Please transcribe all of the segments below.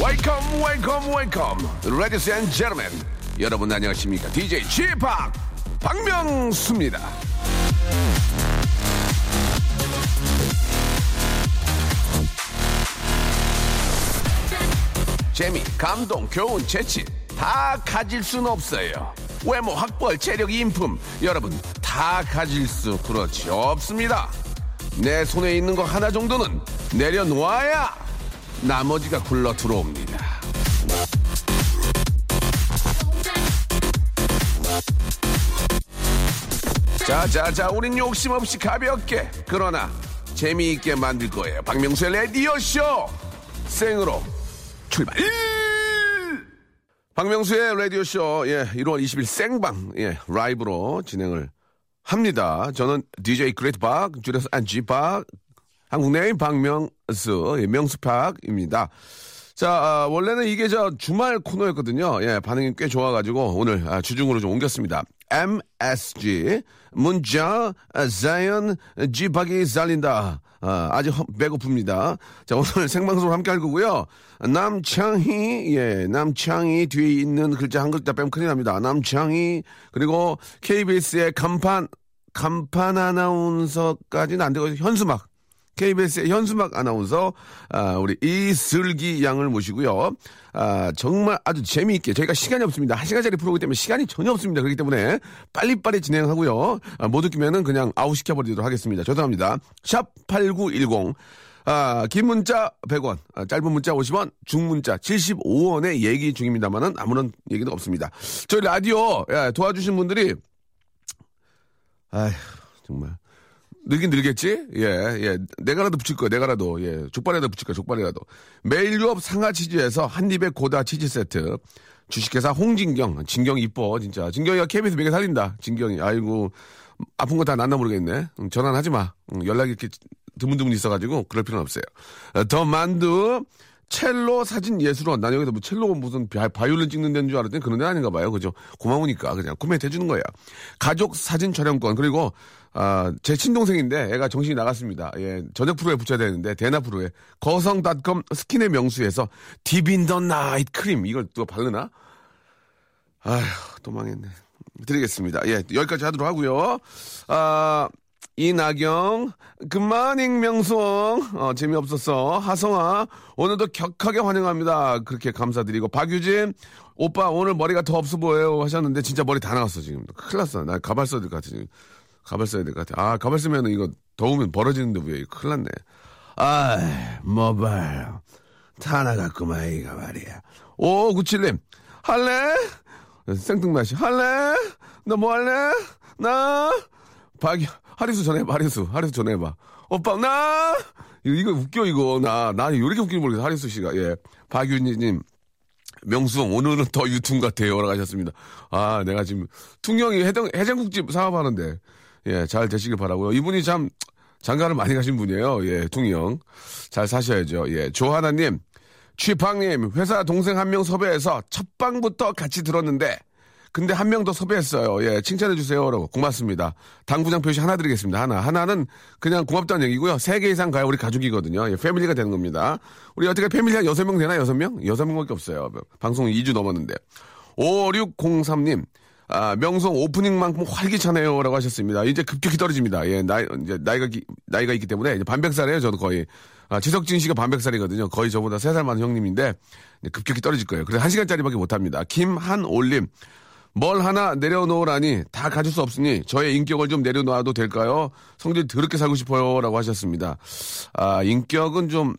Welcome, welcome, welcome. Ladies and gentlemen. 여러분 안녕하십니까? DJ Chip 박명수입니다. 재미, 감동, 교훈, 재치 다 가질 수는 없어요. 외모, 학벌, 체력, 인품 여러분 다 가질 수 그렇지 없습니다. 내 손에 있는 거 하나 정도는 내려놓아야 나머지가 굴러 들어옵니다. 자자자 우린 욕심 없이 가볍게 그러나 재미있게 만들 거예요. 박명수의 라디오쇼 생으로 출발! 박명수의 라디오쇼, 예, 1월 20일 생방, 예, 라이브로 진행을 합니다. 저는 DJ Great 박, 줄여서 안지 박, 한국 name 박명수, 예, 명수팍입니다. 자, 아, 원래는 이게 저 주말 코너였거든요. 예, 반응이 꽤 좋아가지고 오늘 아, 주중으로 좀 옮겼습니다. MSG, 문자, 사연, 지박이 살린다. 아, 아직 배고픕니다. 자, 오늘 생방송으로 함께 할 거고요. 남창희, 예, 남창희 뒤에 있는 글자 한 글자 빼면 큰일 납니다. 남창희, 그리고 KBS의 간판, 간판 아나운서까지는 안 되고, 현수막. KBS의 현수막 아나운서 아, 우리 이슬기 양을 모시고요. 아, 정말 아주 재미있게 저희가 시간이 없습니다. 한 시간짜리 프로그램 때문에 시간이 전혀 없습니다. 그렇기 때문에 빨리빨리 진행하고요. 아, 못 웃기면은 그냥 아웃 시켜버리도록 하겠습니다. 죄송합니다. 샵 8910. 아, 긴 문자 100원, 아, 짧은 문자 50원, 중 문자 75원의 얘기 중입니다만은 아무런 얘기는 없습니다. 저희 라디오 야, 도와주신 분들이 아휴 정말 늘긴 늘겠지? 예, 예. 내가라도 붙일 거야, 내가라도. 예. 족발에다 붙일 거야, 족발에라도. 매일 유업 상하 치즈에서 한입에 고다 치즈 세트. 주식회사 홍진경. 진경 이뻐, 진짜. 진경이가 KBS 매개 살린다. 진경이. 아이고. 아픈 거다 낫나 모르겠네. 응, 전화는 하지 마. 응, 연락이 이렇게 드문드문 있어가지고 그럴 필요는 없어요. 어, 더 만두. 첼로 사진 예술원. 난 여기서 뭐 첼로 무슨 바, 바이올린 찍는 데인 줄 알았더니 그런 데 아닌가 봐요. 그죠? 고마우니까 그냥 구매해 주는 거야. 가족 사진 촬영권. 그리고 아, 제 친동생인데 애가 정신이 나갔습니다. 예, 저녁 프로에 붙여야 되는데 대나 프로에 거성닷컴 스킨의 명수에서 디빈더 나이트 크림 이걸 또 바르나? 아휴, 또 망했네. 드리겠습니다. 예, 여기까지 하도록 하고요. 아, 이나경, 굿마닝 명송, 어, 재미없었어. 하성아, 오늘도 격하게 환영합니다. 그렇게 감사드리고, 박유진, 오빠, 오늘 머리가 더 없어 보여요. 하셨는데, 진짜 머리 다 나왔어, 지금. 큰일 났어. 나 가발 써야 될 것 같아, 지금. 가발 써야 될 것 같아. 아, 가발 쓰면 이거 더우면 벌어지는데 왜, 큰일 났네. 아이, 뭐 봐요. 다 나갔구만, 이거 말이야. 오, 97님, 할래? 생뚱맞이, 할래? 너 뭐 할래? 나? 박, 하리수 전해봐, 하리수. 하리수 전해봐. 오빠, 나? 이거, 웃겨, 이거. 나, 나, 왜 이렇게 웃기는 모르겠어, 하리수 씨가. 예. 박윤희님, 명수형, 오늘은 더 유퉁 같아요. 라고 하셨습니다. 아, 내가 지금, 퉁형이 해장, 해장국집 사업하는데, 예, 잘 되시길 바라고요 이분이 참, 장가를 많이 가신 분이에요. 예, 퉁이 형. 잘 사셔야죠. 예, 조하나님, 취팡님, 회사 동생 한 명 섭외해서 첫 방부터 같이 들었는데, 근데 한 명 더 섭외했어요. 예, 칭찬해주세요. 라고. 고맙습니다. 당구장 표시 하나 드리겠습니다. 하나. 하나는 그냥 고맙다는 얘기고요. 세 개 이상 가야 우리 가족이거든요. 예, 패밀리가 되는 겁니다. 우리 어떻게 패밀리 한 여섯 명 되나? 여섯 명? 여섯 명 밖에 없어요. 방송 2주 넘었는데. 5603님. 아, 명성 오프닝만큼 활기차네요. 라고 하셨습니다. 이제 급격히 떨어집니다. 예, 나이, 이제 나이가, 기- 나이가 있기 때문에 이제 반백살이에요. 저도 거의. 아, 지석진 씨가 반백살이거든요. 거의 저보다 세 살 많은 형님인데 급격히 떨어질 거예요. 그래서 한 시간짜리밖에 못 합니다. 김한올림. 뭘 하나 내려놓으라니 다 가질 수 없으니 저의 인격을 좀 내려놓아도 될까요? 성질 더럽게 살고 싶어요. 라고 하셨습니다. 아, 인격은 좀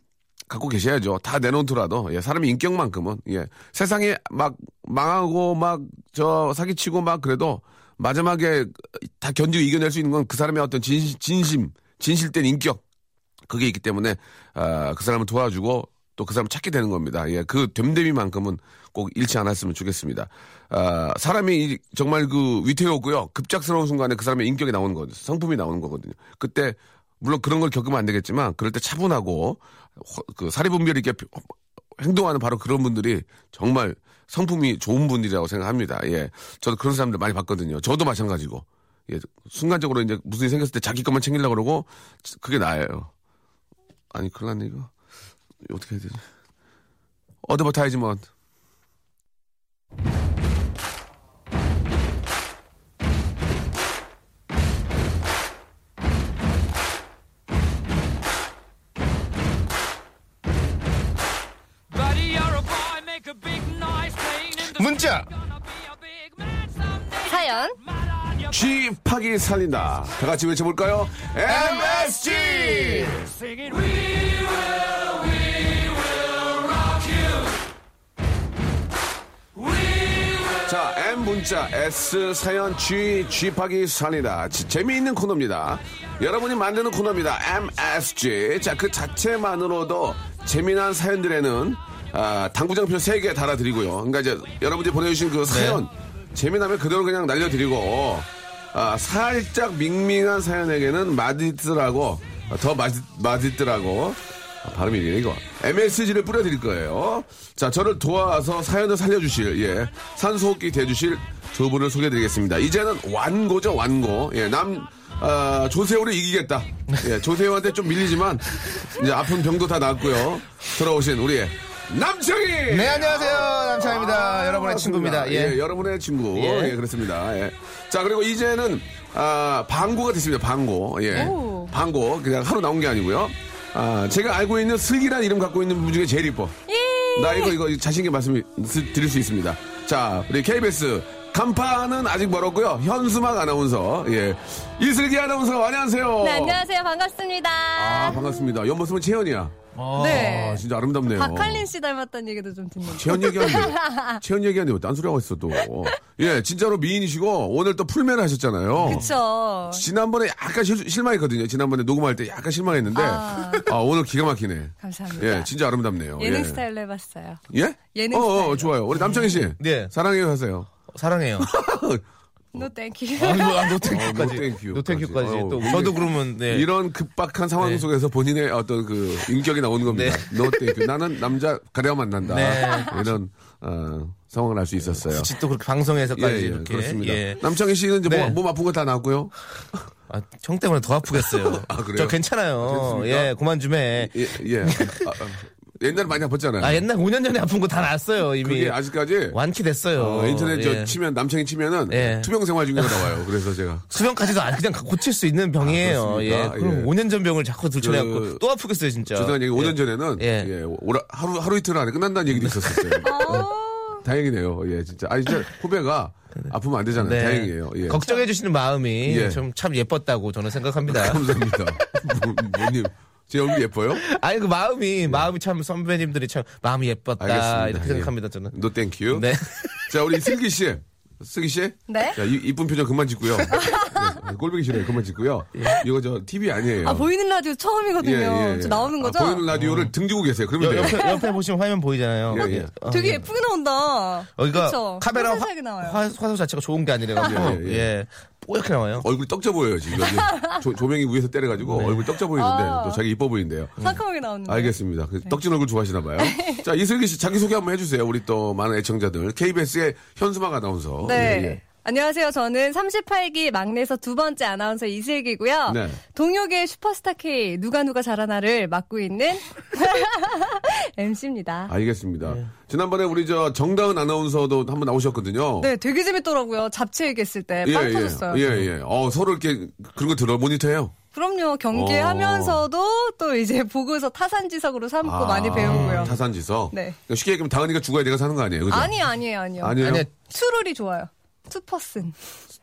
갖고 계셔야죠. 다 내놓더라도, 예, 사람의 인격만큼은, 예, 세상에 막 망하고 막 저 사기치고 막 그래도 마지막에 다 견디고 이겨낼 수 있는 건 그 사람의 어떤 진심, 진심, 진실된 인격. 그게 있기 때문에, 아, 그 사람을 도와주고 또 그 사람을 찾게 되는 겁니다. 예, 그 됨됨이만큼은 꼭 잃지 않았으면 좋겠습니다. 아, 사람이 이- 정말 그 위태롭고요. 급작스러운 순간에 그 사람의 인격이 나오는 거거든요. 성품이 나오는 거거든요. 그때 물론 그런 걸 겪으면 안 되겠지만 그럴 때 차분하고 허- 그 사리분별이 이렇게 행동하는 바로 그런 분들이 정말 성품이 좋은 분들이라고 생각합니다. 예. 저도 그런 사람들 많이 봤거든요. 저도 마찬가지고. 예. 순간적으로 이제 무슨 일이 생겼을 때 자기 것만 챙기려고 그러고 그게 나예요. 아니, 큰일 났네, 이거. 어떻게 해야 되지? advertisement. 문자. 사연 G팍이 살린다. 다 같이 외쳐볼까요? MSG! 자, M 문자, S 사연, G, 살린다. 지- 재미있는 코너입니다. 여러분이 만드는 코너입니다. MSG. 자, 그 자체만으로도 재미난 사연들에는 아, 당구장표 3개 달아드리고요. 그러니까 이제 여러분들이 보내주신 그 사연, 재미나면 그대로 그냥 날려드리고, 아, 살짝 밍밍한 사연에게는 마디트라고, 아, 더 마디, 마디트라고, 아, 발음이 이래, 이거. MSG를 뿌려드릴 거예요. 자, 저를 도와서 사연을 살려주실, 예, 산소호흡기 대주실 두 분을 소개해드리겠습니다. 이제는 완고죠, 완고. 예, 남, 아, 조세호를 이기겠다. 예, 조세호한테 좀 밀리지만, 이제 아픈 병도 다 낫고요. 돌아오신 우리의 남창희! 네 안녕하세요 남창입니다 여러분의 친구입니다 예. 여러분의 친구. 예. 예, 그렇습니다. 예. 자, 그리고 이제는, 아, 방고가 됐습니다. 방고. 예. 오. 방고. 그냥 하루 나온 게 아니고요. 아, 제가 알고 있는 슬기란 이름 갖고 있는 분 중에 제일 이뻐. 예. 나 이거, 이거 자신 있게 말씀 드릴 수 있습니다. 자, 우리 KBS. 간판은 아직 멀었고요. 현수막 아나운서. 예. 이슬기 아나운서, 안녕하세요. 네, 안녕하세요. 반갑습니다. 아, 반갑습니다. 옆모습은 채연이야. 네. 아, 진짜 아름답네요. 박할린 씨 닮았다는 얘기도 좀 듣는데. 채연 얘기하는데, 채연 얘기하는데 왜 딴소리 하고 있어, 또. 예, 진짜로 미인이시고, 오늘 또 풀맨 하셨잖아요. 그쵸. 지난번에 약간 실, 실망했거든요. 지난번에 녹음할 때 약간 실망했는데, 아, 아. 오늘 기가 막히네. 감사합니다. 예, 진짜 아름답네요. 예능 예. 스타일로 해봤어요. 예? 예능 어, 어, 스타일로. 좋아요. 우리 남창희 씨. 네. 사랑해요 하세요. 사랑해요 no thank you. 아, 아, 어, 노땡큐까지 노땡큐. 노땡큐까지 어, 또 저도 그러면 네. 이런 급박한 상황 네. 속에서 본인의 어떤 그 인격이 나오는 겁니다. no thank you. 나는 남자 가려 만난다. 네. 이런 어, 상황을 알 수 있었어요. 혹시 또 그렇게 방송에서까지 예, 예, 이렇게 그렇습니다. 예. 남창희 씨는 이제 네. 몸, 몸 아픈 거 다 나왔고요. 아, 형 때문에 더 아프겠어요. 아, 그래요? 저 괜찮아요. 그렇습니까? 예, 그만 좀 해. 예, 예. 아, 아, 옛날에 많이 아팠잖아요. 아, 옛날 5년 전에 아픈 거다 나았어요, 이미. 그게 아직까지 완치됐어요. 어, 인터넷 저 예. 치면 남창이 치면은 예. 투병 생활 중에 나와요. 그래서 제가 수병까지도 안 그냥 고칠 수 있는 병이에요. 아, 예. 그럼 예. 5년 전 병을 자꾸 들춰내 갖고 그- 또 아프겠어요, 진짜. 죄송한 얘기 예. 5년 전에는 예. 예, 오라- 하루 하루 이틀 안에 끝난다는 얘기도 있었어요. 어, 다행이네요. 예, 진짜. 아니 진짜 후배가 아프면 안 되잖아요. 네. 다행이에요. 예. 걱정해 주시는 마음이 예. 좀 참 예뻤다고 저는 생각합니다. 감사합니다. 뭐, 뭐님 제 얼굴 예뻐요? 아니 그 마음이 마음이 참 선배님들이 참 마음이 예뻤다 알겠습니다. 이렇게 예. 생각합니다 저는. no thank you. 네. 자, 우리 슬기 씨. 슬기 씨? 네? 자, 이, 이쁜 표정 그만 짓고요. 네, 꼴보기 싫어요. 그만 짓고요. 이거 저 TV 아니에요. 아, 보이는 라디오 처음이거든요. 저 나오는 거죠? 아, 보이는 라디오를 등지고 계세요. 그러면 여- 돼요. 옆에, 옆에 보시면 화면 보이잖아요. 예, 예. 어, 되게 예. 예쁘게 나온다. 여기가 그쵸? 카메라 화. 화, 화소 자체가 좋은 게 아니라가지고 예, 예, 예. 뽀얗게 나와요. 얼굴이 떡져 보여요, 지금. 여기 조, 조명이 위에서 때려가지고 얼굴 떡져 보이는데 아. 또 자기 이뻐 보이는데요. 상큼하게 나오는데. 알겠습니다. 그 떡진 얼굴 좋아하시나 봐요. 자, 이슬기 씨 자기소개 한번 해주세요. 우리 또 많은 애청자들. KBS의 현수막 아나운서. 네. 예, 예. 안녕하세요. 저는 38기 막내에서 두 번째 아나운서 이슬기고요. 네. 동요계 슈퍼스타 K 누가 누가 잘하나를 맡고 있는 MC입니다. 알겠습니다. 네. 지난번에 우리 저 정다은 아나운서도 한번 나오셨거든요. 네, 되게 재밌더라고요. 잡채 얘기했을 때빵 예, 터졌어요. 예, 예, 예. 어, 서로 이렇게 그런 거 들어 모니터해요. 그럼요. 경기하면서도 또 이제 보고서 타산지석으로 삼고 아, 많이 배우고요. 타산지석. 네. 쉽게 얘기하면 다은이가 죽어야 내가 사는 거 아니에요. 그죠? 아니 아니에요, 아니요. 아니에요? 아니야 추룰이 좋아요. 투퍼슨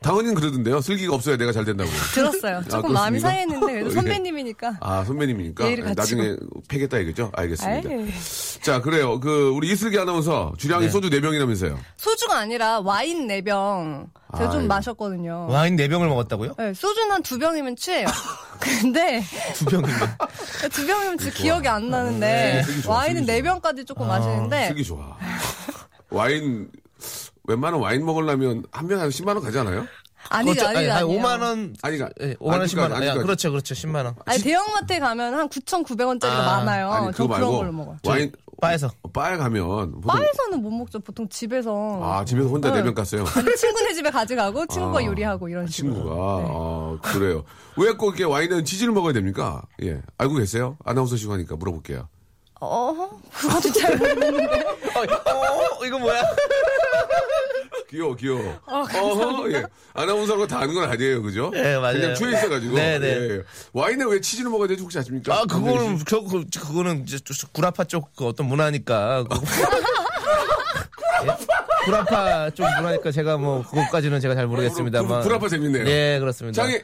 다은이는 그러던데요. 슬기가 없어야 내가 잘 된다고. 들었어요. 조금 마음이 그렇습니까? 상했는데 그래도 예. 선배님이니까. 아, 선배님이니까. 갖추고. 나중에 패겠다 이거죠? 알겠습니다. 아이, 자, 그래요. 그, 우리 이슬기 아나운서 주량이 네. 소주 4 병이라면서요. 소주가 아니라 와인 4 병 제가 좀 아이고. 마셨거든요. 와인 4 병을 먹었다고요? 네, 소주는 한 두 병이면 취해요. 근데 두 병이면. 두 병이면 진짜 기억이 안 나는데 네, 와인은 슬기 네 좋아. 병까지 조금 마시는데 슬기 좋아. 와인, 웬만한 와인 먹으려면 한 병에 한 10만 원 가지 않아요? 아니죠, 그렇죠. 아니, 아니에요. 5만 원. 아니, 가 예, 5만 원, 10만 원. 아니. 그렇죠, 그렇죠. 10만 원. 아니 대형마트에 가면 한 9,900원짜리가 아, 많아요. 아니, 저 그거 그런 걸로 말고 먹어요. 와인, 바에서. 바에 가면 보통 바에서는 못 먹죠. 보통 집에서 아 집에서 혼자 네. 내면 갔어요. 아니, 친구네 집에 가져가고 친구가 아, 요리하고 이런 식으로. 친구가 네. 아, 그래요. 왜 꼭 이렇게 와인은 치즈를 먹어야 됩니까? 예 알고 계세요? 아나운서 시고 하니까 물어볼게요. 어, 그것도 잘 모르겠는데. 어, 어, 이거 뭐야? 귀여워 귀여워. 어, 어허, 예. 아나운서가 다 아는 건 아니에요, 그죠? 예, 맞아요. 그냥 추해 있어가지고. 네, 네. 예, 예. 와인에 왜 치즈를 먹어야 되지 혹시 아십니까? 아, 그거는, 저, 그, 그거는 이제 저- 구라파 쪽 그 어떤 문화니까. 예? 구라파 쪽 문화니까 제가 뭐, 그것까지는 제가 잘 모르겠습니다만. 구- 구라파 재밌네요. 네, 그렇습니다. 장이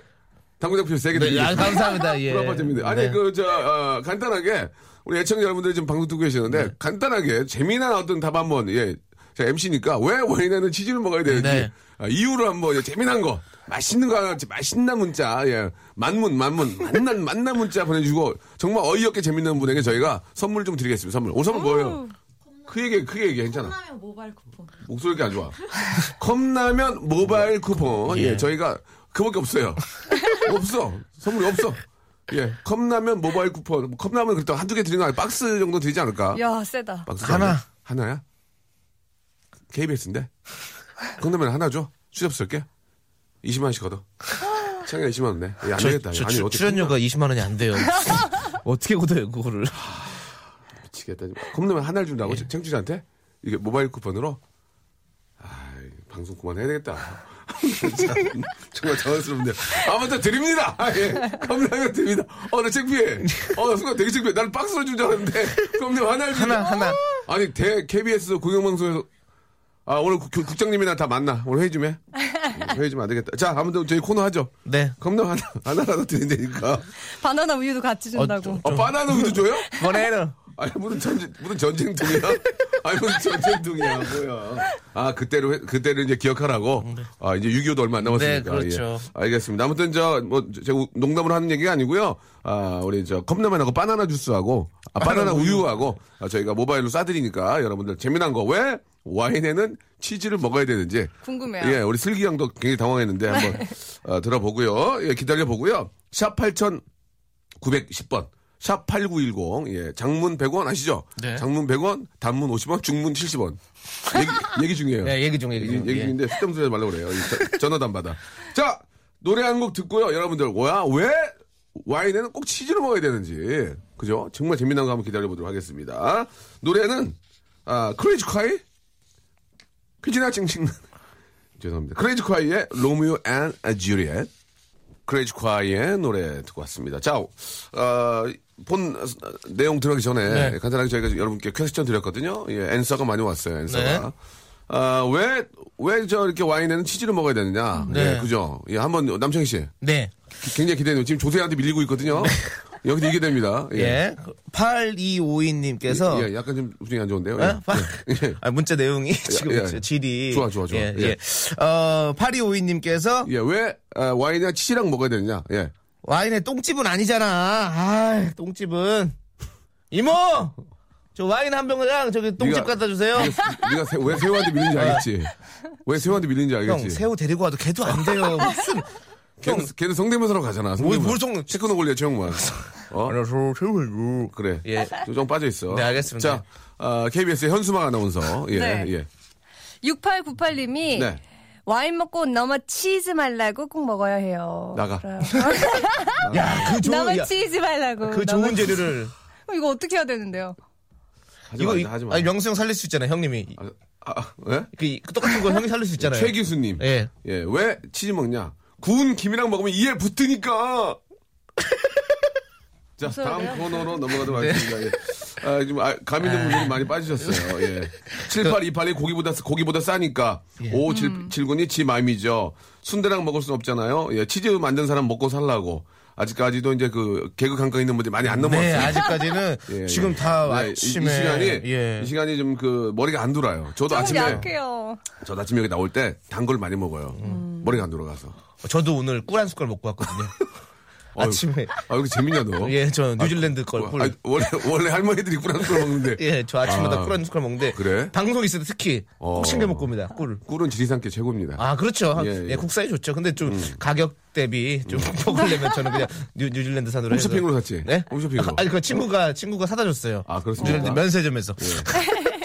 당구장 표 세게 네, 드리겠습니다. 아, 감사합니다. 예. 구라파 재밌네. 아니 네. 그 저 어, 간단하게 우리 애청자 여러분들이 지금 방송 듣고 계시는데 네. 간단하게 재미난 어떤 답 한번 예. 제가 MC니까 왜 와인에는 치즈를 먹어야 되는지 네. 아, 이유를 한번 예, 재미난 거 맛있는 거 하나 맛있는 문자 예 만문 만문 만난 만난 문자 보내주고 정말 어이없게 재밌는 분에게 저희가 선물 좀 드리겠습니다 선물 오 선물 뭐예요? 크게 얘기해 크게 얘기해 괜찮아 컵라면 모바일 쿠폰. 목소리가 안 좋아. 컵라면 모바일 쿠폰. 예, 예. 저희가 그밖에 없어요. 없어. 선물이 없어. 예, 컵라면 모바일 쿠폰. 컵라면 그래도 한두 개 드리는 거 아니야? 박스 정도 드리지 않을까? 야, 세다. 박스 하나. 하나야? KBS인데? 컵라면 하나 줘? 수접스럽게? 20만원씩 걷어. 창이가 20만원 내. 예, 안 저, 되겠다. 저 아니, 출- 어떻게 출연료가 20만 원이 안 돼요. 어떻게 걷어요, 그거를. 미치겠다. 컵라면 하나를 예. 준다고? 청취자한테? 이게 모바일 쿠폰으로? 아 방송 그만해야 되겠다. 진짜 정말 당황스럽네요. 아무튼 드립니다. 아, 예. 컵라면 드립니다. 어, 나 창피해. 어, 나 순간 되게 창피해. 나는 박스로 준 줄 알았는데. 컵라면 하나를 준 하나, 하나. 아니, 대, KBS 공영방송에서. 아, 오늘 국, 국장님이나 다 만나. 오늘 회의 좀 해. 음, 회의 좀 안 되겠다. 자, 아무튼 저희 코너 하죠. 네. 컵라면 하나, 하나라도 드린다니까. 바나나 우유도 같이 준다고. 어, 바나나 우유 줘요? 번에는. 아니 무슨 전쟁 무슨 전쟁통이야? 아니 무슨 전쟁통이야 뭐야? 아 그때로 해- 그때를 이제 기억하라고. 아 이제 6.25도 얼마 안 남았으니까. 네, 그렇죠. 예. 알겠습니다. 아무튼 저 뭐 제가 농담으로 하는 얘기가 아니고요. 아 우리 저 컵라면하고 바나나 주스하고 아, 바나나 우유하고 아, 저희가 모바일로 쏴드리니까 여러분들 재미난 거 왜 와인에는 치즈를 먹어야 되는지. 궁금해요. 예, 우리 슬기 양도 굉장히 당황했는데 한번 어, 들어보고요. 예, 기다려 보고요. 샵 80910번. 샵 8910. 예, 장문 100원 아시죠? 네. 장문 100원, 단문 50원, 중문 70원. 얘기, 얘기 중이에요. 네, 얘기 중, 얘기 중. 얘기 예. 중인데 쓸데없는 소리 하지 말라고 그래요. 전화도 안 받아. 자, 노래 한 곡 듣고요. 여러분들, 뭐야? 왜 와인에는 꼭 치즈를 먹어야 되는지. 그죠? 정말 재미난 거 한번 기다려보도록 하겠습니다. 노래는, 아, 클래지콰이? 퀴즈나 찡찡. 죄송합니다. 클래지콰이의 Romeo N Juliet. 클래지콰이의 노래 듣고 왔습니다. 자, 어, 본 어, 내용 들어가기 전에 네. 간단하게 저희가 여러분께 question 드렸거든요. 예, answer가 많이 왔어요. answer가. 네. 아, 왜, 왜 저 이렇게 와인에는 치즈를 먹어야 되느냐. 네. 예, 그죠. 예, 한번 남창희 씨. 네. 기- 굉장히 기대돼요. 지금 조세한테 밀리고 있거든요. 여기도 이게 됩니다. 예. 8252님께서. 예, 약간 좀 분위기 안 좋은데요. 어? 예. 예. 아, 문자 내용이 지금 예. 질이. 좋아, 좋아, 좋아. 예, 예. 예. 어, 8252님께서 예, 왜 아, 와인이랑 치즈랑 먹어야 되느냐. 예. 와인에 똥집은 아니잖아. 아, 똥집은. 이모! 저 와인 한 병이랑 저기 똥집 네가- 갖다 주세요. 네가 새- 왜 새우한테 밀리는지 알겠지? 왜 새우한테 밀리는지 알겠지? 형, 새우 데리고 와도 걔도 안 돼요. 무슨. 걔는, 걔는 성대모사로 가잖아. 성대모사. 뭘 성- 체크노 걸려, 최영만. 어? 알아서 새우 그래. 예. 좀 빠져 있어. 네, 알겠습니다. 자, 아, KBS의 현수막 아나운서. 예, 네. 예. 6898님이 네. 와인 먹고 너무 치즈 말라고 꼭 먹어야 해요. 나가. 야, 그 좋은, 너무 야, 치즈 말라고. 그 좋은 재료를. 어, 이거 어떻게 해야 되는데요? 하지 이거, 마, 이- 하지 마. 아니, 명수 형 살릴 수 있잖아요, 형님이. 아, 아, 예? 그, 그 똑같은 거 형이 살릴 수 있잖아요. 최 교수님. 예. 예, 왜 치즈 먹냐? 구운 김이랑 먹으면 이에 붙으니까. 자, 다음? 코너로 넘어가도록 하겠습니다. 예. 아, 지금 아, 감 있는 분들이 많이 빠지셨어요. 예. 7828이 고기보다, 고기보다 싸니까. 예. 5779니 지 마음이죠. 순대랑 먹을 순 없잖아요. 예, 치즈 만든 사람 먹고 살라고. 아직까지도 이제 그 개그 감각 있는 분들이 많이 안 넘어왔어요. 네, 아직까지는 예, 지금 예. 다 네, 이- 아침에. 이, 시간이 예. 이 시간이 좀 그 머리가 안 돌아요. 저도 좀 아침에 약해요. 저 아침에 여기 나올 때 단 걸 많이 먹어요. 음. 머리가 안 돌아가서. 저도 오늘 꿀 한 숟갈 먹고 왔거든요. 아침에. 아, 이렇게 재밌냐, 너? 예, 저 뉴질랜드 걸 어, 꿀. 아, 원래, 원래 할머니들이 꿀한 걸 먹는데. 예, 저 아침마다 아. 꿀한 숟갈 먹는데. 그래? 방송 있을 때 특히 꼭 어. 챙겨 먹고 옵니다. 꿀. 꿀은 지리산께 최고입니다. 아, 그렇죠. 예, 음. 예, 예. 국산이 좋죠. 근데 좀 가격 대비 좀 먹으려면 저는 그냥 뉴, 뉴질랜드산으로 해서. 홈쇼핑으로 샀지? 네? 홈쇼핑으로. 아니, 그 친구가, 친구가 사다 줬어요. 아, 그렇습니까? 뉴질랜드 면세점에서.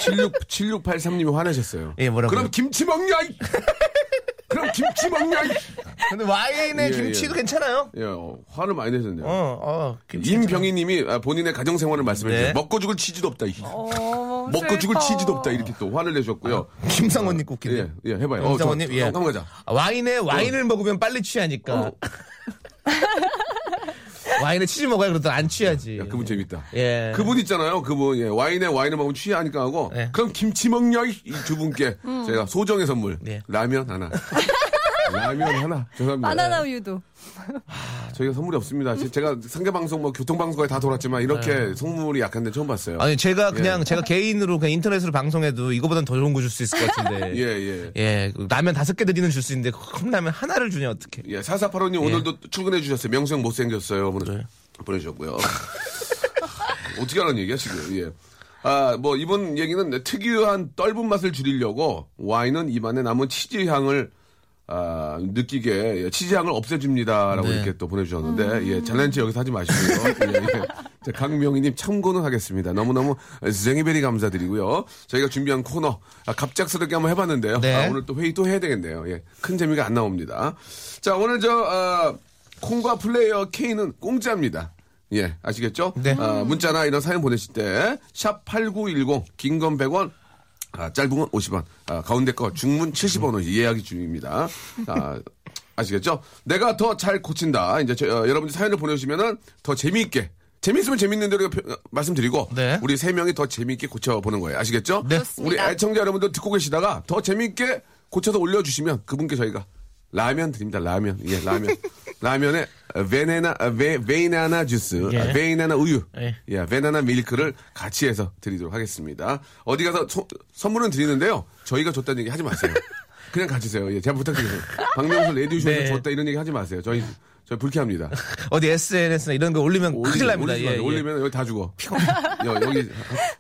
76, 7683님이 화내셨어요. 예, 뭐라고요? 그럼 김치 먹냐? 이! 그럼 김치 먹냐? 이! 근데 와인에 예, 김치도 예. 괜찮아요. 예, 어, 화를 많이 내셨네요. 어, 어, 김치. 임병희님이 아, 본인의 가정 생활을 말씀해 주세요. 네. 먹고 죽을 치즈도 없다. 이. 어, 먹고 죽을. 치즈도 없다. 이렇게 또 화를 내셨고요. 김상원님 웃긴데. 예, 예, 해봐요. 어, 김상원님, 저, 예. 한번 가자. 아, 와인에 와인을 먹으면 빨리 취하니까. 어. 와인에 치즈 먹어야 그러더 안 취하지. 야, 그분 재밌다. 예. 그분 있잖아요. 그분 예, 와인에 와인을 먹으면 취하니까 하고 예. 그럼 김치 먹냐 이 두 분께 제가 소정의 선물 예. 라면 하나. 라면 하나. 죄송합니다. 바나나 우유도. 저희가 선물이 없습니다. 제- 제가 상계방송 뭐 교통 방송까지 다 돌았지만 이렇게 선물이 약한데 처음 봤어요. 네. 아니 제가 그냥 제가 개인으로 그냥 인터넷으로 방송해도 이거보단 더 좋은 거 줄 수 있을 것 같은데. 예, 예. 예, 라면 다섯 개 드리는 줄 수 있는데 컵라면 하나를 주냐 어떻게? 예, 4485님 오늘도 출근해 주셨어요. 명수 형 못 생겼어요. 보내, 네. 보내주셨고요. 어떻게 하는 얘기야, 지금. 예. 아, 뭐, 이번 얘기는 특유한 떫은 맛을 줄이려고 와인은 입안에 남은 치즈 향을 아, 느끼게 예, 치즈 향을 없애줍니다라고 네. 이렇게 또 보내주셨는데 예, 잘난 체 여기서 하지 마시고요. 예, 예. 자, 강명희님 참고는 하겠습니다. 너무너무 쟁이베리 감사드리고요. 저희가 준비한 코너 아, 갑작스럽게 한번 해봤는데요. 네. 아, 오늘 또 회의 또 해야 되겠네요. 예, 큰 재미가 안 나옵니다. 자, 오늘 저 아, 콩과 플레이어 K는 공짜입니다. 예, 아시겠죠? 네. 아, 문자나 이런 사연 보내실 때, 샵 8910, 긴 건 100원, 아, 짧은 건 50원, 아, 가운데 거 중문 70원은 예약이 중입니다. 아, 아시겠죠? 내가 더 잘 고친다. 이제 저, 어, 여러분들 사연을 보내주시면은 더 재미있게. 재밌으면 재밌는 대로 표- 어, 말씀드리고 네. 우리 세 명이 더 재미있게 고쳐보는 거예요. 아시겠죠? 네. 우리 애청자 여러분들 듣고 계시다가 더 재미있게 고쳐서 올려주시면 그분께 저희가 라면 드립니다. 라면. 예, 라면. 라면에 베네나 베, 베이나나 주스, 예. 아, 베이나나 우유, 예. 예, 베나나 밀크를 같이 해서 드리도록 하겠습니다. 어디 가서 소- 선물은 드리는데요. 저희가 줬다는 얘기 하지 마세요. 그냥 가지세요. 예, 제가 부탁드려요. 박명수 레디오쇼에서 네. 줬다 이런 얘기 하지 마세요. 저희 저희 불쾌합니다. 어디 SNS나 이런 거 올리면 큰일 납니다. 올리지 예. 예. 올리면 여기 다 죽어. 여, 여기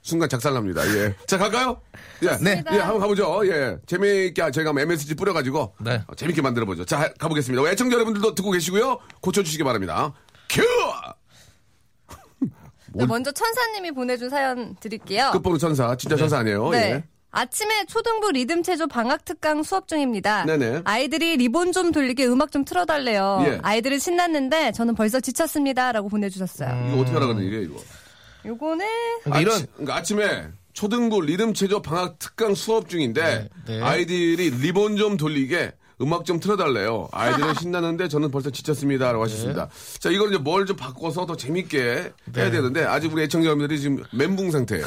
순간 작살납니다. 예. 자, 갈까요? 예. 네. 예, 한번 가보죠. 예. 재미있게 저희가 한번 MSG 뿌려가지고. 네. 어, 재밌게 만들어보죠. 자, 가보겠습니다. 애청자 여러분들도 듣고 계시고요. 고쳐주시기 바랍니다. 큐! 네, 먼저 천사님이 보내준 사연 드릴게요. 끝번호 천사. 진짜 천사 아니에요. 네. 예. 아침에 초등부 리듬 체조 방학 특강 수업 중입니다. 네네. 아이들이 리본 좀 돌리게 음악 좀 틀어달래요. 예. 아이들은 신났는데 저는 벌써 지쳤습니다라고 보내주셨어요. 이거 어떻게 하라 그러는 얘기예요, 이거? 요거는 그러니까 이런 아침, 그러니까 아침에 초등부 리듬 체조 방학 특강 수업 중인데 네, 네. 아이들이 리본 좀 돌리게 음악 좀 틀어달래요. 아이들은 신나는데 저는 벌써 지쳤습니다라고 하셨습니다. 자, 이걸 이제 뭘 좀 바꿔서 더 재밌게 해야 되는데 아직 우리 애청자 여러분들이 지금 멘붕 상태예요.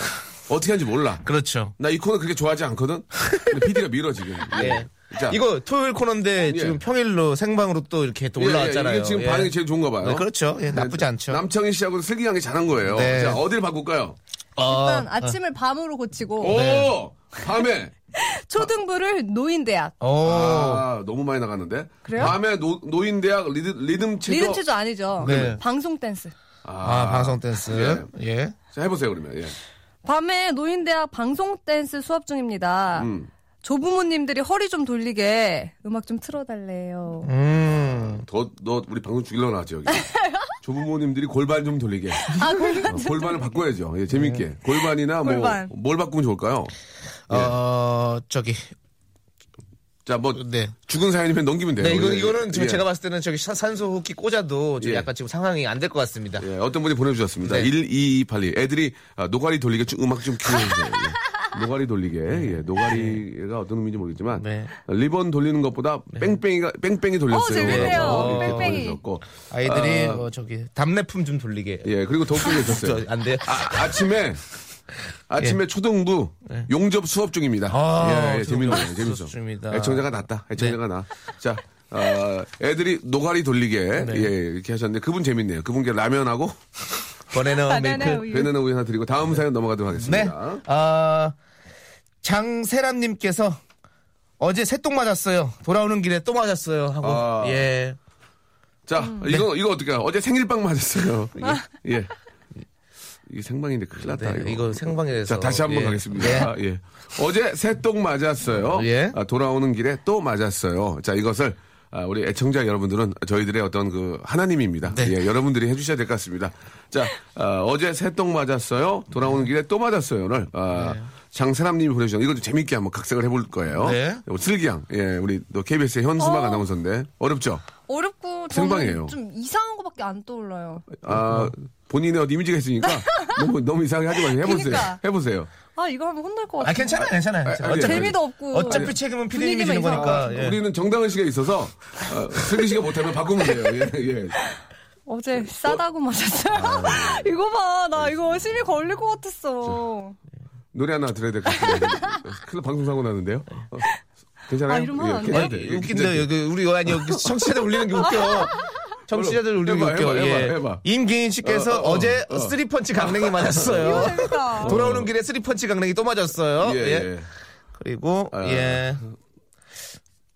어떻게 하는지 몰라. 그렇죠. 나 이 코너 그렇게 좋아하지 않거든. 근데 PD가 밀어 지금. 예. 자, 이거 토요일 코너인데 예. 지금 평일로 생방으로 또 이렇게 또 예, 예, 올라왔잖아요. 이게 지금 예. 반응이 제일 좋은가 봐요. 네, 그렇죠. 예, 나쁘지 네, 않죠. 남창희 씨하고 슬기 양이 잘한 거예요. 네. 자, 어디를 바꿀까요? 어, 일단 아침을 밤으로 고치고 오! 네. 밤에 초등부를 노인대학 어, 아, 너무 많이 나갔는데. 그래요? 밤에 노, 노인대학 리듬, 리듬 체조. 리듬 체조 아니죠. 네. 방송 댄스. 아, 방송 댄스. 예. 자, 해보세요, 그러면. 예. 밤에 노인대학 방송 댄스 수업 중입니다. 음. 조부모님들이 허리 좀 돌리게 음악 좀 틀어달래요. 음. 더, 너, 우리 방송 죽일러 나왔지, 여기. 조부모님들이 골반 좀 돌리게. 아, 골반 어, 골반을 바꿔야죠. 예, 재밌게. 골반이나 뭐, 골반. 뭘 바꾸면 좋을까요? 어, 저기. 자, 뭐, 네. 죽은 사연이면 넘기면 돼요. 네, 이거, 예, 이거는 지금 예. 제가 봤을 때는 저기 사- 산소 호흡기 꽂아도 지금 예. 약간 지금 상황이 안 될 것 같습니다. 예, 어떤 분이 보내주셨습니다. 네. 1228이. 애들이 아, 노가리 돌리게 좀 음악 좀 키워주세요. 예. 노가리 돌리게. 예, 노가리가 어떤 의미인지 모르겠지만. 네. 리본 돌리는 것보다 뺑뺑이가, 뺑뺑이 돌렸어요. 어, 재밌네요. 이렇게 뺑뺑이. 보내주셨고. 아이들이 아, 어, 저기 답례품 좀 돌리게. 예, 그리고 더 웃긴 게 있었어요. 저, 안 돼요? 아, 아침에 아침에 초등부 용접 수업 중입니다. 예. 아, 예, 예, 재밌네요. 재밌어. 중입니다. 애청자가 낫다. 애청자가 나. 자, 어, 애들이 노가리 돌리게 네. 예, 이렇게 하셨는데 그분 재밌네요. 그분께 라면하고 버네너 바나나 밀크. 우유. 하나 드리고 다음 사연 넘어가도록 네. 하겠습니다. 아, 장세란님께서 어제 새똥 맞았어요. 돌아오는 길에 또 맞았어요. 하고. 아. 예. 자, 이거, 이거 어떻게, 어제 생일빵 맞았어요. 예. 예. 이게 생방인데 큰일 났다. 네, 이거. 이거 생방에서. 자, 다시 한번 예. 가겠습니다. 예. 어제 새똥 맞았어요. 예. 아, 돌아오는 길에 또 맞았어요. 자, 이것을 아, 우리 애청자 여러분들은 저희들의 어떤 그 하나님입니다. 네. 예, 여러분들이 해주셔야 될 것 같습니다. 자, 아, 어제 새똥 맞았어요. 돌아오는 길에 또 맞았어요.를 아, 장세남님이 보내주셨는데 이걸 좀 재밌게 한번 각색을 해볼 거예요. 네. 어, 슬기양, 예, 우리 또 KBS의 현수막 어. 아나운서인데 어렵죠? 어렵고 생방이에요. 좀 이상한 거밖에 안 떠올라요. 아, 본인의 어떤 이미지가 있으니까 너무 너무 이상하게 하지 마세요. 해보세요. 그러니까. 해보세요. 아 이거 하면 혼날 것 같아. 아, 괜찮아요. 괜찮아요. 아니, 어차피, 재미도 없고. 어차피 책임은 피디님이 지는 거니까. 예. 우리는 정당한 씨가 있어서 어, 슬기 씨가 못하면 바꾸면 돼요. 예, 예. 어제 싸다고 맞았어요. 이거 봐, 나 이거 시비 걸릴 것 같았어. 노래 하나 들어야 될 것 같은데. 큰일 방송 사고 나는데요. 어, 괜찮아요? 아, 이러면 안 예. 아니, 예, 웃긴데 여기 우리 아니 여기 청취자들 울리는 게 웃겨. 청취자들 게 웃겨. 해봐, 예. 임기인 씨께서 어, 어, 어, 제 어. 쓰리펀치 강냉이 맞았어요. 돌아오는 길에 쓰리펀치 강냉이 또 맞았어요. 예, 예. 예. 그리고 아. 예.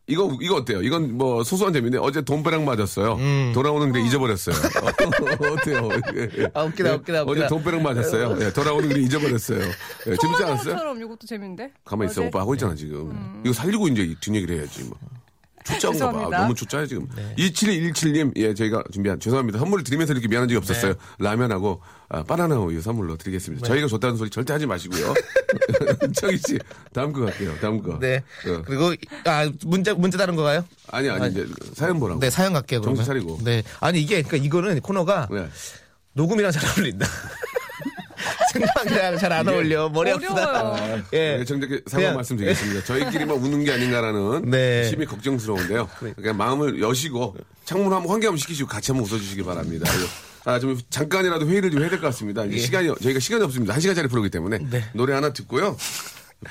이거 이거 어때요? 이건 뭐 소소한 재미인데 어제 돈배랑 맞았어요. 돌아오는데 잊어버렸어요. 어때요? 예, 예. 아, 웃기다, 예. 웃기다, 웃기다. 어제 돈배랑 맞았어요. 예, 돌아오는 길에 잊어버렸어요. 예, 재밌지 않았어요? 처럼 이것도 재밌는데. 가만 있어? 오빠 하고 있잖아 지금. 이거 살리고 이제 뒷얘기를 해야지 뭐. 초짜인가 봐. 너무 초짜야 지금. 네. 2717님, 예, 저희가 준비한, 죄송합니다. 선물을 드리면서 이렇게 미안한 적이 없었어요. 네. 라면하고, 아, 바나나 우유 선물로 드리겠습니다. 저희가 줬다는 소리 절대 하지 마시고요. 정희 씨, 다음 거 갈게요. 다음 거. 네. 어. 그리고 아 문제 문제 다른 거 가요? 아니, 아니, 이제 사연 보라고. 네 사연 갈게요. 정신 차리고. 네. 아니 이게 그러니까 이거는 코너가 네. 녹음이랑 잘 어울린다. 생방이랑 잘 안 어울려. 머리 아프다. 어려워요. 예. 네, 정답게 사과 그냥- 말씀드리겠습니다. 저희끼리만 우는 게 아닌가라는 네. 심히 걱정스러운데요. 그러니까 마음을 여시고 창문 한번 환기 한번 시키시고 같이 한번 웃어주시기 바랍니다. 아, 좀 잠깐이라도 회의를 좀 해야 될 것 같습니다. 이제 예. 시간이 저희가 시간이 없습니다. 한 시간짜리 프로기 때문에 네. 노래 하나 듣고요.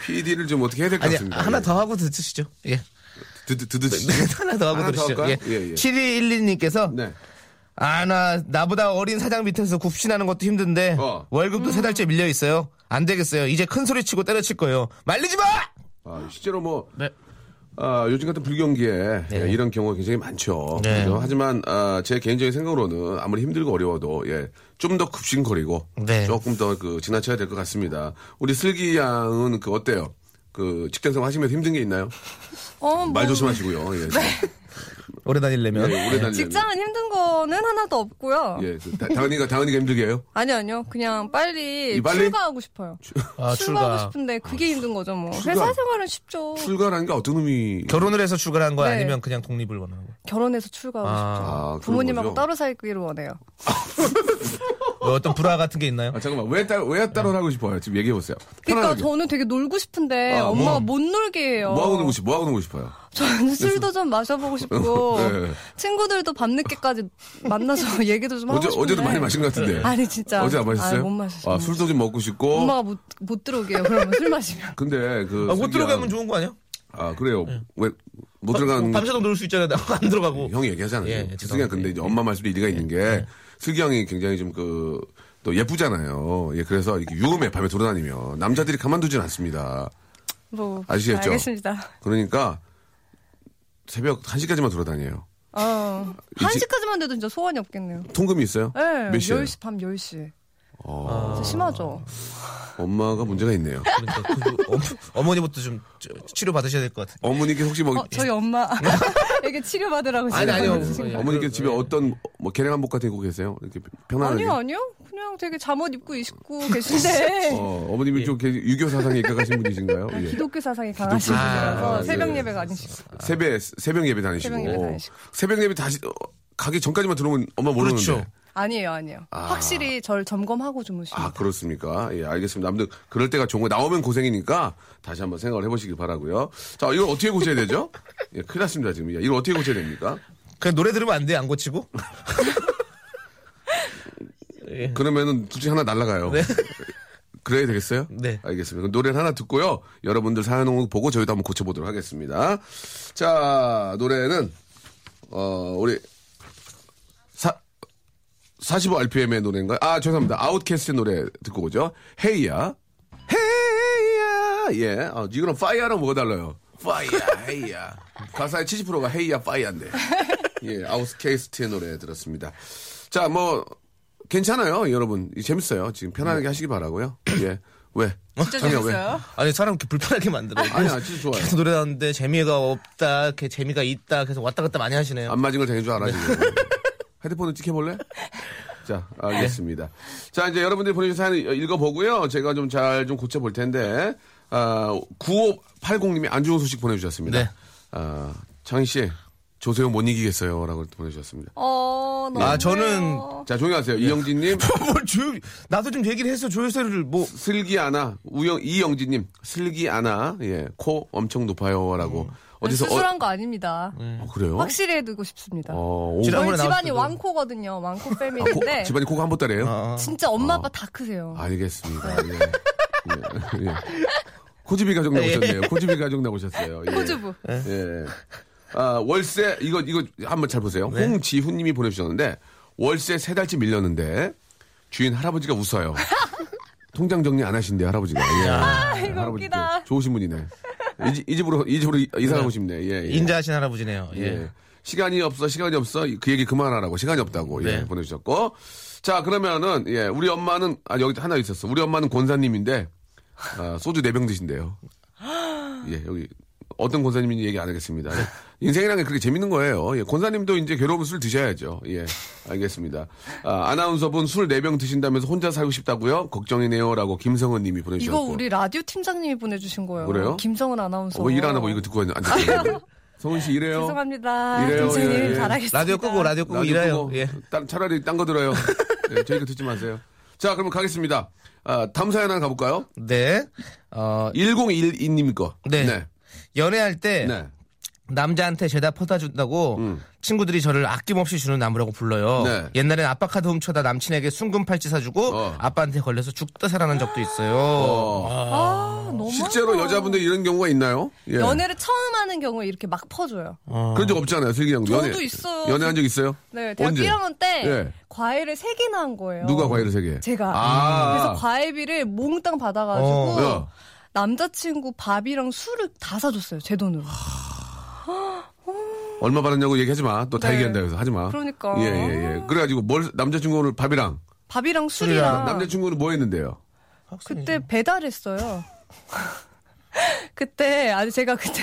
PD를 좀 어떻게 해야 될 것 같습니다. 하나 예. 더 하고 듣으시죠. 예. 듣, 듣, 듣, 네, 하나 더 하고 하나 더 들으시죠. 할까요? 예. 예, 예. 7212님께서 네. 아, 나, 나보다 어린 사장 밑에서 굽신하는 것도 힘든데, 어. 월급도 세 달째 밀려 있어요. 안 되겠어요. 이제 큰 소리 치고 때려칠 거예요. 말리지 마! 아, 실제로 뭐 네. 아, 요즘 같은 불경기에 예, 이런 경우가 굉장히 많죠. 네. 그죠? 하지만 아, 제 개인적인 생각으로는 아무리 힘들고 어려워도 예, 좀더 급신거리고 네. 조금 더 그 지나쳐야 될 것 같습니다. 우리 슬기 양은 그 어때요? 그 직장생활 하시면서 힘든 게 있나요? 어, 뭐, 말 조심하시고요. 예, 오래 다니려면. 예, 오래 다니는. 직장은 힘든 거는 하나도 없고요. 예, 그 다- 다은이가 다은이가 힘들게 해요? 아니요, 아니요. 그냥 빨리, 이 빨리? 출가하고 싶어요. 아, 출가하고 출가. 싶은데 그게 힘든 거죠, 뭐. 출가. 회사 생활은 쉽죠. 출가라는 게 어떤 의미? 결혼을 해서 출가를 한거 네. 아니면 그냥 독립을 원하는 거? 결혼해서 출가하고 아, 싶죠. 아, 부모님하고? 따로 살기를 원해요. 뭐 어떤 불화 같은 게 있나요? 아, 잠깐만. 왜 따로, 왜 따로 하고 싶어요? 지금 얘기해 보세요. 그러니까 편안하게. 저는 되게 놀고 싶은데 아, 엄마가 뭐. 못 놀게 해요. 뭐 하고 놀고 싶, 뭐 하고 놀고 싶어요? 저는 술도 좀 마셔보고 싶고 네. 친구들도 밤늦게까지 만나서 얘기도 좀 하고 어제, 싶은데 어제도 많이 마신 것 같은데. 아니 진짜 어제 안 마셨어요? 아니, 못 마셨어요. 아, 술도 좀 먹고 싶고. 엄마가 못, 못 들어오게 해요. 그러면 술 마시면. 근데 그. 아, 못 슬기 들어가면 양- 좋은 거 아니야? 아, 그래요. 왜, 못 들어가는. 밤새도 놀수 있잖아요. 안 들어가고. 형이 얘기하잖아요. 예, 슬기 죄송합니다. 양 근데 이제 엄마 말씀에 일리가 있는 게 슬기 형이 굉장히 좀 그, 또 예쁘잖아요. 예, 그래서 이렇게 유음에 밤에 돌아다니면 남자들이 가만두진 않습니다. 뭐 아시겠죠? 알겠습니다. 그러니까 새벽 1시까지만 돌아다녀요. 어. 이한 지- 시까지만 돼도 진짜 소원이 없겠네요. 통금이 있어요? 네, 몇 시에? 10시, 밤 10시에. 어, 진짜 심하죠. 엄마가 문제가 있네요. 그러니까 그 어, 머 니부터좀 치료 받으셔야 될 것 같아요. 어머니께 혹시 뭐 어, 저희 엄마 에게 치료 받으라고 아니, 지금 아니요. 어머니께 집에 어떤 뭐 계량 한복 같은 거 입고 계세요? 이렇게 편안하게. 아니요, 아니요. 그냥 되게 잠옷 입고 있고 계신데 어, 어머님이 좀 이렇게 유교 사상에 입각하신 분이신가요? 예. 기독교 사상이 강하신 분이라서 아, 새벽 예. 예배가 아니시고. 새벽 새벽 예배 다니시고 새벽 예배 다니시고. 새벽 예배 다시 어, 가기 전까지만 들어오면 엄마 모르는데. 그렇죠. 아니에요, 아니에요. 확실히 절 점검하고 주무십니다. 아 그렇습니까? 예 알겠습니다. 아무튼 그럴 때가 좋은 거 나오면 고생이니까 다시 한번 생각을 해보시길 바라고요. 자 이걸 어떻게 고쳐야 되죠? 예, 큰일 났습니다 지금. 이걸 어떻게 고쳐야 됩니까? 그냥 노래 들으면 안 돼, 안 고치고? 예. 그러면은 둘 중에 하나 날라가요. 그래야 되겠어요? 네. 알겠습니다. 그럼 노래를 하나 듣고요. 여러분들 사연 온 보고 저희도 한번 고쳐보도록 하겠습니다. 자, 노래는, 어, 우리, 사, 45rpm의 노래인가요? 아, 죄송합니다. OutKast의 노래 듣고 오죠. Hey Ya. Hey Ya. 예. 어, 이거는 Fire랑 뭐가 달라요? 파이야, 헤이야. 가사의 70%가 Hey Ya, Fire야인데. 예, OutKast의 노래 들었습니다. 자, 뭐, 괜찮아요, 여러분. 재밌어요. 지금 편안하게 하시기 바라고요 예. 왜? 진짜? 재밌어요? 아니 사람 이렇게 불편하게 만들어. 아니야, 진짜 좋아요. 계속 노래 나오는데 재미가 없다, 이렇게 재미가 있다, 계속 왔다 갔다 많이 하시네요. 안 맞은 걸 당한 줄 알아, 지금. 헤드폰을 찍혀볼래? 자, 알겠습니다. 자, 이제 여러분들이 보내주신 사연 읽어보고요. 제가 좀잘좀 고쳐볼 텐데, 아, 9580님이 안 좋은 소식 보내주셨습니다. 네. 아, 창희 씨, 조세호 못 이기겠어요. 라고 보내주셨습니다. 어, 너무. 아, 저는- 자, 조용히 하세요. 이영진님, 뭘 조용, 나도 좀 얘기를 했어. 조효세를 뭐. 슬기 아나, 우영, 이영진님, 슬기 아나, 예, 코 엄청 높아요. 라고. 어디서, 수술한 거 아닙니다. 어, 그래요? 확실히 해두고 싶습니다. 어, 저희 집안이 왕코거든요. 왕코 아, 코, 패밀리인데 집안이 코가 한 보따리예요 어. 진짜 엄마 아빠 다 크세요. 알겠습니다. 예. 예. 예. 코지비 가족 나오셨네요. 코지비 가족 나오셨어요. 예. 코주부. 예. 아, 월세, 이거, 이거 한번 잘 보세요. 네. 홍지훈 님이 보내주셨는데, 월세 세 달째 밀렸는데, 주인 할아버지가 웃어요. 통장 정리 안 하신대, 할아버지가. 예. 아, 이거 할아버지 웃기다. 좋으신 분이네. 이, 집- 이 집으로, 이 집으로 이사 가고 싶네. 예. 예. 인자하신 할아버지네요. 예. 예. 시간이 없어, 시간이 없어. 그 얘기 그만하라고. 시간이 없다고. 예, 네. 보내주셨고. 자, 그러면은, 예, 우리 엄마는, 아, 여기 하나 있었어. 우리 엄마는 권사님인데, 아, 소주 네병 드신대요. 예, 여기, 어떤 권사님인지 얘기 안 하겠습니다. 예. 인생이라는 게 그렇게 재밌는 거예요. 예, 권사님도 이제 괴로우면 술 드셔야죠. 예, 알겠습니다. 아, 아나운서분 술네병 드신다면서 혼자 살고 싶다고요? 걱정이네요. 라고 김성은 님이 이거 보내주셨고. 우리 라디오 팀장님이 보내주신 거예요. 그래요? 김성은 아나운서. 어, 일안 하고 이거 듣고 안 듣고. 성은 씨 이래요? 죄송합니다. 이래요, 예, 예. 잘하겠습니다. 라디오 끄고 라디오 끄고 라디오 일해요. 끄고 예. 딴- 차라리 딴 거 들어요. 예, 저희 거 듣지 마세요. 자, 그러면 가겠습니다. 아, 다음 사연 하나 가볼까요? 네. 어, 1012님 거. 네. 네. 연애할 때 네. 남자한테 죄다 퍼다 준다고 음. 친구들이 저를 아낌없이 주는 나무라고 불러요. 네. 옛날엔 아빠 카드 훔쳐다 남친에게 순금 팔찌 사주고 어. 아빠한테 걸려서 죽다 살아난 적도 있어요. 어, 아, 너무. 실제로 여자분들 이런 경우가 있나요? 예. 연애를 처음 하는 경우에 이렇게 막 퍼줘요. 그런 적 없잖아요, 슬기. 저도 연애, 있어요. 연애한 적 있어요? 네, 대학 언제? 1학년 때 예. 과일을 세 개나 한 거예요. 누가 과일을 세 개? 제가. 아. 그래서 과일비를 몽땅 받아가지고 어. 야. 남자친구 밥이랑 술을 다 사줬어요. 제 돈으로. 얼마 받았냐고 얘기하지 마. 또다 네. 얘기한다 해서 하지 마. 그러니까. 예, 예, 예. 그래가지고 뭘, 남자친구를 밥이랑. 밥이랑 술이랑. 술이랑. 남자친구는 뭐 했는데요? 그때 배달했어요. 그때 아니 제가 그때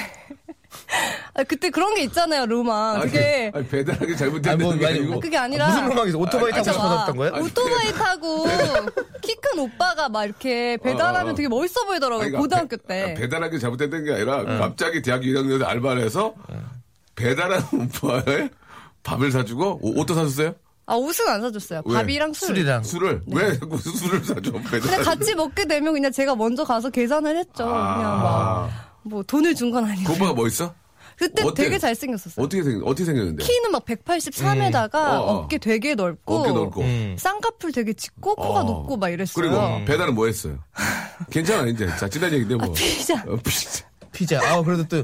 아, 그때 그런 게 있잖아요 로망. 그게 아니, 배달하기 잘못했는데. 뭐, 아니, 아니고. 그게 아니라 무슨 로망이죠? 오토바이 타고 아니, 싶어서 봐. 했던 거예요? 오토바이 타고 키 큰 오빠가 막 이렇게 배달하면 어, 어. 되게 멋있어 보이더라고요 아니, 그러니까 고등학교 배- 때. 아, 배달하기 잘못됐던 게 아니라 갑자기 대학교 1학년에 알바를 해서 배달하는 오빠에 밥을 사주고 오, 옷도 사줬어요? 아 옷은 안 사줬어요. 왜? 밥이랑 술. 술이랑. 술을 왜 자꾸 술을 사줘? 배달. 근데 같이 먹게 되면 그냥 제가 먼저 가서 계산을 했죠. 그냥 막 뭐 돈을 준 건 아니고. 그 오빠가 뭐 있어? 그때 어때? 되게 잘생겼었어요. 어떻게 생 어떻게 생겼는데? 키는 막 183에다가 어, 어. 어 깨 되게 넓고 어깨 넓고. 음. 쌍꺼풀 되게 짙고 코가 어. 높고 막 이랬어요. 그리고 배달은 뭐 했어요? 괜찮아 이제 자 지난 얘기인데 뭐. 아, 피자. 어, 피자. 피자. 아, 그래도 또.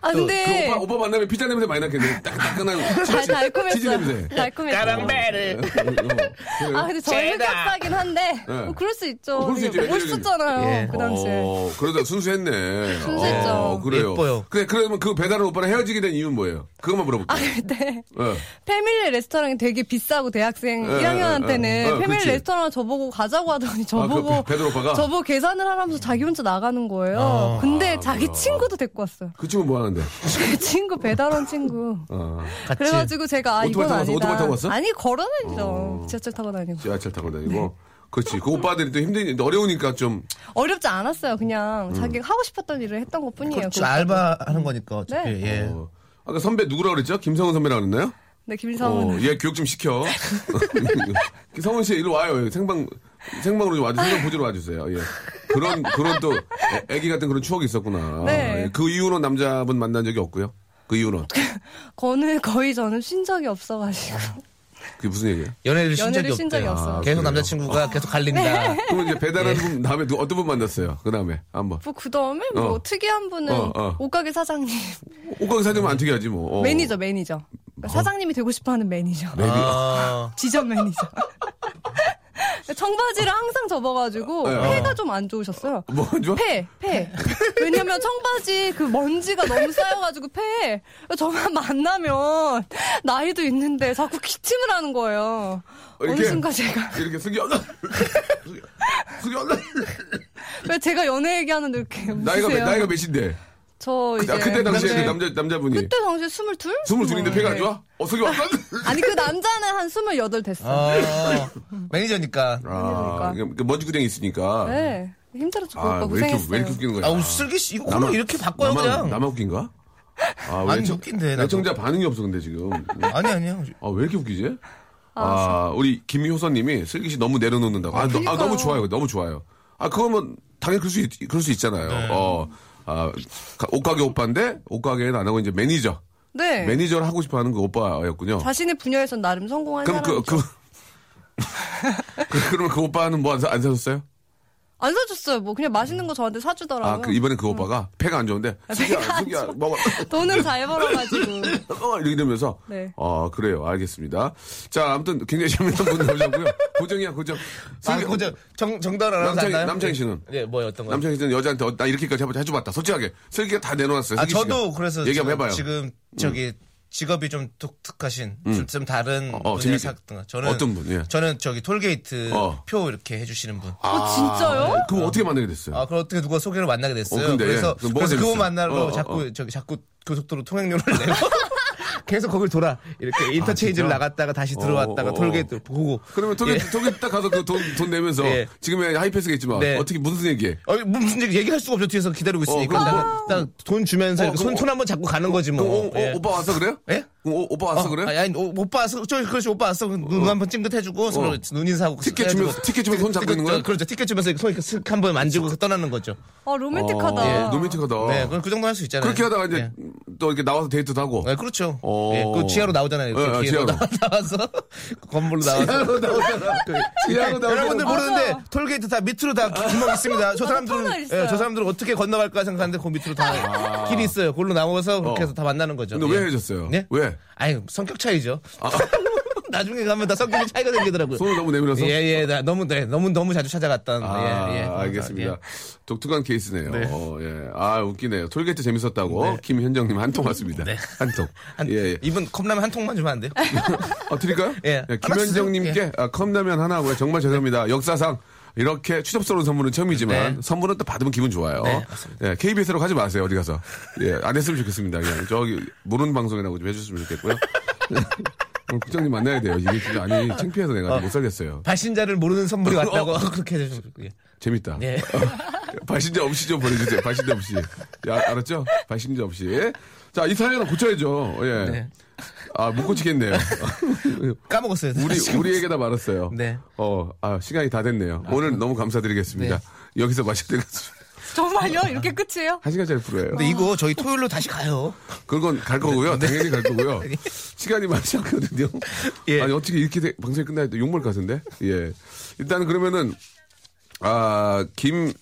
아또그 근데 오빠 오빠 만나면 피자 냄새 많이 났겠네. 따끈따끈한 달, 치즈 달콤했어요. 냄새. 달콤했어요. 까랑베르. 어, 아 근데 저희. 흑역사긴 한데 네. 뭐 그럴 수 있죠. 어, 그럴 수 있죠. 멋있었잖아요 예. 그 당시에. 어, 그러다 순수했네. 순수했죠. 어, 그래요. 예뻐요. 그래, 그러면 그 배달은 오빠랑 헤어지게 된 이유는 뭐예요? 그것만 물어볼게요. 아 그때 어. 패밀리 레스토랑이 되게 비싸고 대학생 예, 1학년한테는 예, 예. 어, 패밀리 그치. 레스토랑 저보고 가자고 하더니 저보고 아, 그 배달 오빠가? 저보고 계산을 하라면서 자기 혼자 나가는 거예요. 근데 자기 뭐야. 친구도 데리고 왔어요. 그 친구 뭐 하는데? 그 친구 배달 온 친구. 어. 같이. 그래가지고 제가 아 오토바이 이건 타고 왔어? 아니다. 오토바이 타고 왔어? 아니 걸어다니죠. 지하철 타고 다니고. 지하철 타고 다니고. 네. 그렇지. 그 오빠들이 또 힘드니, 어려우니까 좀. 어렵지 않았어요. 그냥 음. 자기가 하고 싶었던 일을 했던 것 뿐이에요. 그렇죠. 그 오빠도. 알바 하는 거니까. 어차피. 네. 예. 어. 아까 선배 누구라고 그랬죠? 김성훈 선배라고 그랬나요? 네, 김성훈. 어, 얘 교육 좀 시켜. 성훈 씨, 일로 와요. 생방, 생방으로 좀 와주세요. 생방 보지로 와주세요. 예. 그런, 그런 또, 애- 애기 같은 그런 추억이 있었구나. 네. 예. 그 이후로는 남자분 만난 적이 없고요. 그 이후는. 거는 거의 저는 쉰 적이 없어가지고. 그게 무슨 얘기예요? 연애를 신 적이 쉰 적이 없대요. 없어요. 아, 계속 그래요? 남자친구가 계속 갈린다. 그럼 이제 배달하는 분 다음에 누- 어떤 분 만났어요? 그 다음에 한번. 뭐, 그 다음에 뭐, 어. 특이한 분은 어, 어. 옷가게 사장님. 옷가게 사주면 안 특이하지 뭐. 어. 매니저, 매니저. 그러니까 사장님이 되고 싶어 하는 매니저. 아, 지점 매니저. 청바지를 항상 접어가지고 네. 폐가 좀 안 좋으셨어요. 뭐죠? 폐, 폐. 왜냐면 청바지 그 먼지가 너무 쌓여가지고 폐. 저만 만나면 나이도 있는데 자꾸 기침을 하는 거예요. 어느 이렇게. 순간 제가. 이렇게 숙여 숙여 왜 제가 연애 얘기하는데 이렇게 나이가 몇? 나이가 몇인데? 저 그, 이제. 아, 그때 당시에 그 네. 남자 남자분이 그때 당시에 스물둘? 스물 둘인데 폐가 안 네. 좋아? 어 숙여 아니 그 남자는 한 스물여덟 됐어. 어, 매니저니까. 아, 그러니까. 그 먼지 구덩이 있으니까. 네. 힘들었죠. 그 아, 오빠 왜 이렇게. 왜 이렇게 웃기는 거야? 아, 슬기 씨, 이거 코너 이렇게 바꿔요, 나만, 그냥. 나만 웃긴가? 아, 왜 아니, 청- 웃긴데. 애청자 반응이 없어, 근데 지금. 아니, 아니요. 아, 왜 이렇게 웃기지? 아, 우리 김효선 님이 슬기 씨 너무 내려놓는다고. 아, 너, 아. 너 무 좋아요. 너무 좋아요. 아, 그거면 당연히 그럴 수, 있, 그럴 수 있잖아요. 네. 어, 아, 가- 옷가게 오빠인데, 옷가게는 안 하고 이제 매니저. 네. 매니저를 하고 싶어 하는 그 오빠였군요. 자신의 분야에선 나름 성공한 그럼 그, 사람이죠. 그, 그, 그러면 그 오빠는 뭐 안 사줬어요? 안 사줬어요. 뭐 그냥 맛있는 거 저한테 사주더라고요. 아, 그 이번에 그 오빠가 폐가 안 좋은데, 슬기야, 배가 안 슬기야, 좋아. 먹어. 돈을 잘 벌어가지고. 어, 이러면서. 네. 어, 그래요. 알겠습니다. 자, 아무튼 굉장히 재밌는 분 나오셨고요. 고정이야, 고정. 아, 슬기- 그저 정, 아나운서 남창희-? 남창희 씨는? 예, 뭐 어떤 거? 남창희 씨는 여자한테 어, 나 이렇게까지 해봐, 해줘봤다. 솔직하게. 슬기가 다 내놓았어요. 아. 저도 그래서 얘기 한번 저- 해봐요. 음. 지금 저기 직업이 좀 독특하신 좀- 좀 다른 어, 어, 분야에 재밌게. 저는 어떤 분? 예. 저는 저기 톨게이트 어. 표 이렇게 해주시는 분. 어, 진짜요? 그럼 어떻게 만나게 됐어요? 아, 그럼 어떻게 누가 소개로 만나게 됐어요. 어, 근데, 그래서 그럼 뭐가 그래서 그분 재밌어요? 만나러 어, 어, 자꾸 어. 저기 자꾸 고속도로 통행료를 내고 계속 거길 돌아 이렇게 인터체인지를 진짜? 나갔다가 다시 들어왔다가 어, 어, 톨게이트 보고 그러면 저기, 예. 딱 가서 그 돈, 돈 내면서 예. 지금의 하이패스가 있지만 네. 어떻게 무슨 얘기해? 어, 무슨 얘기 얘기할 수가 없죠 뒤에서 기다리고 있으니까 그럼 딱돈 주면서 어, 손, 손 한번 잡고 가는 거지 뭐. 오, 오, 예. 오빠 왔어 그래요? 예? 그럼 오, 오빠 왔어 어, 그래? 아니, 아니, 오, 오빠 왔어. 저, 그렇지, 오빠 왔어. 눈 한번 찡긋해주고, 서로 눈 인사하고. 티켓. 주면서- 티켓 주면서 손 잡고 있는 거야? 그렇죠. 티켓 주면서 손 이렇게 슥 한번 만지고 떠나는 거죠. 어, 로맨틱하다. 어, 예, 로맨틱하다. 네, 그럼 그 정도 할 수 있잖아요. 그렇게 하다가 이제 네. 또 이렇게 나와서 데이트도 하고. 네, 그렇죠. 어. 예, 그 지하로 나오잖아요. 이렇게 예, 예, 뒤에로 지하로. 나- 나와서 건물로 나와서. 지하로 나오잖아. 지하로 나오잖아. 여러분들 모르는데 톨게이트 다 밑으로 다 구멍 있습니다. 저 사람들은. 예, 저 사람들은 어떻게 건너갈까 생각하는데 그 밑으로 다 길이 있어요. 그걸로 나와서 그렇게 어. 해서 다 만나는 거죠. 근데 왜 예. 헤어졌어요? 네? 왜? 아니 성격 차이죠. 나중에 가면 다 성격이 차이가 생기더라고요. 손을 너무 내밀어서? 예, 예, 나 너무, 네, 너무, 너무 자주 찾아갔던. 아, 예, 예. 알겠습니다. 예. 독특한 케이스네요. 네. 어, 예. 아, 웃기네요. 톨게이트 재밌었다고 김현정님 한 통 왔습니다. 네. 한 통. 한, 예, 예. 이분 컵라면 한 통만 주면 안 돼요? 어, 드릴까요? 예. 김현정님께 아, 컵라면 하나 하고요. 정말 죄송합니다. 역사상 이렇게 추접스러운 선물은 처음이지만 네. 선물은 또 받으면 기분 좋아요. 네. 예, KBS로 가지 마세요. 어디 가서. 예, 안 했으면 좋겠습니다. 그냥 저기 모르는 방송이라고 좀 해줬으면 좋겠고요. 오늘 국장님 만나야 돼요. 이게 진짜 아니 창피해서 내가 못 살겠어요. 발신자를 모르는 선물이 왔다고 그렇게 해주시면 예. 재밌다. 예. 발신자 없이 좀 보내주세요. 발신자 없이. 야, 알았죠? 발신자 없이. 자, 이 사연은 고쳐야죠. 예. 네. 아, 못 고치겠네요. 까먹었어요. 우리. 우리에게다 말았어요. 네. 어, 아, 시간이 다 됐네요. 오늘 너무 감사드리겠습니다. 네. 여기서 마셔야 되겠습니다. 정말요? 이렇게 끝이에요? 한 시간짜리 프로예요. 근데 이거 저희 토요일로 다시 가요. 그건 갈 거고요. 당연히 갈 거고요. 시간이 많지 않거든요. 예. 아니, 어떻게 이렇게 돼- 방송이 끝나야 돼? 욕먹을 것 같은데? 예. 일단은 그러면은, 아, 김,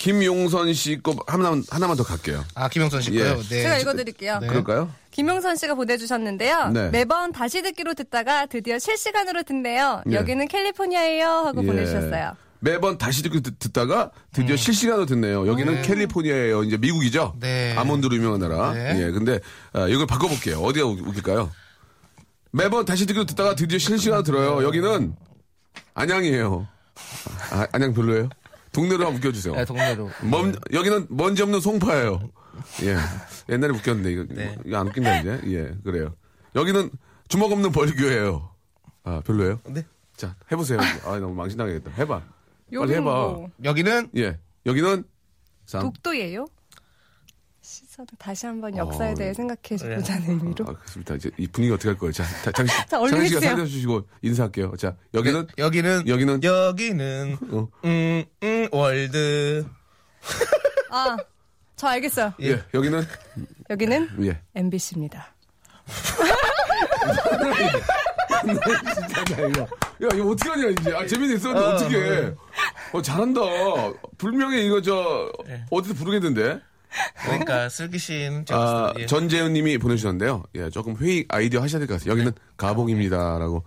김용선 씨거 하나만, 하나만 더 갈게요. 아, 김영선 씨 예. 거요? 네. 제가 읽어드릴게요. 그럴까요? 김용선 씨가 보내주셨는데요. 네. 매번 다시 듣기로 듣다가 드디어 실시간으로 듣네요. 예. 여기는 캘리포니아예요 하고 예. 보내주셨어요. 매번 다시 듣, 듣다가 드디어 실시간으로 듣네요. 여기는 캘리포니아예요. 이제 미국이죠. 네. 아몬드로 유명한 나라. 네. 예. 근데 아, 이걸 바꿔볼게요. 어디가 웃- 웃길까요? 매번 다시 듣기로 듣다가 드디어 실시간으로 들어요. 여기는 안양이에요. 아, 안양 별로예요? 동네로 한번 웃겨주세요. 네, 동네로. 먼, 여기는 먼지 없는 송파예요. 예. 옛날에 웃겼는데 이거, 네. 이거 안 웃긴다 이제. 예, 그래요. 여기는 주먹 없는 벌교예요. 아 별로예요? 네. 자 해보세요. 아 너무 망신당하겠다. 해봐. 빨리 해봐. 뭐 여기는 예. 여기는 상. 독도예요? 시선 다시 한번 역사에 어, 대해 생각해 보자는 의미로. 아, 그렇습니다. 이제 이 분위기 어떻게 할 거예요? 자, 자, 장씨, 자, 해주세요. 살려주시고 인사할게요. 자, 여기는 네, 여기는 여기는 여기는 어. 음, 음, 월드 아, 저 알겠어요. 예, 여기는 여기는 예. MBC입니다. 야, 이거, 야, 이거 어떻게 하냐, 이제. 아, 재미는 있었는데 어, 어, 떻게 네. 해. 어, 잘한다. 분명히 이거 저, 네. 어디서 부르겠는데? 그러니까 슬기 씨는 좀 아, 예. 전재현 님이 보내주셨는데요. 예, 조금 회의 아이디어 하셔야 될 것 같아요. 여기는 가봉입니다라고.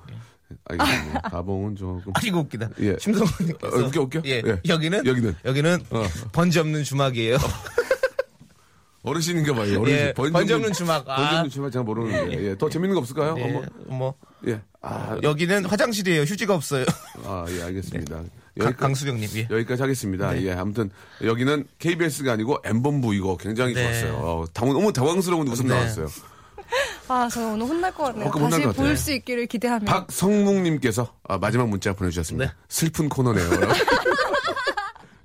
알겠습니다. 다봉은 조금. 아, 이거 웃기다. 예. 심성훈님께서. 어, 웃겨, 웃겨? 예. 예. 여기는? 여기는? 여기는 어. 번지 없는 주막이에요. 어르신인가 봐요. 어르신. 예, 번지 없는 주막. 아. 번지 없는 주막 잘 모르는데. 예. 더 재밌는 거 없을까요? 예. 뭐, 예. 아, 여기는 화장실이에요. 휴지가 없어요. 아, 예, 알겠습니다. 강- 여기까지, 강수경님. 예. 여기까지 하겠습니다. 네. 예, 아무튼 여기는 KBS가 아니고 M본부 이거 굉장히 네. 좋았어요. 어, 당, 너무 당황스러운 웃음 네. 나왔어요. 아, 저 오늘 혼날 것 같네요. 어, 다시. 볼 수 있기를 기대하며. 박성묵님께서 아, 마지막 문자 보내주셨습니다. 네. 슬픈 코너네요.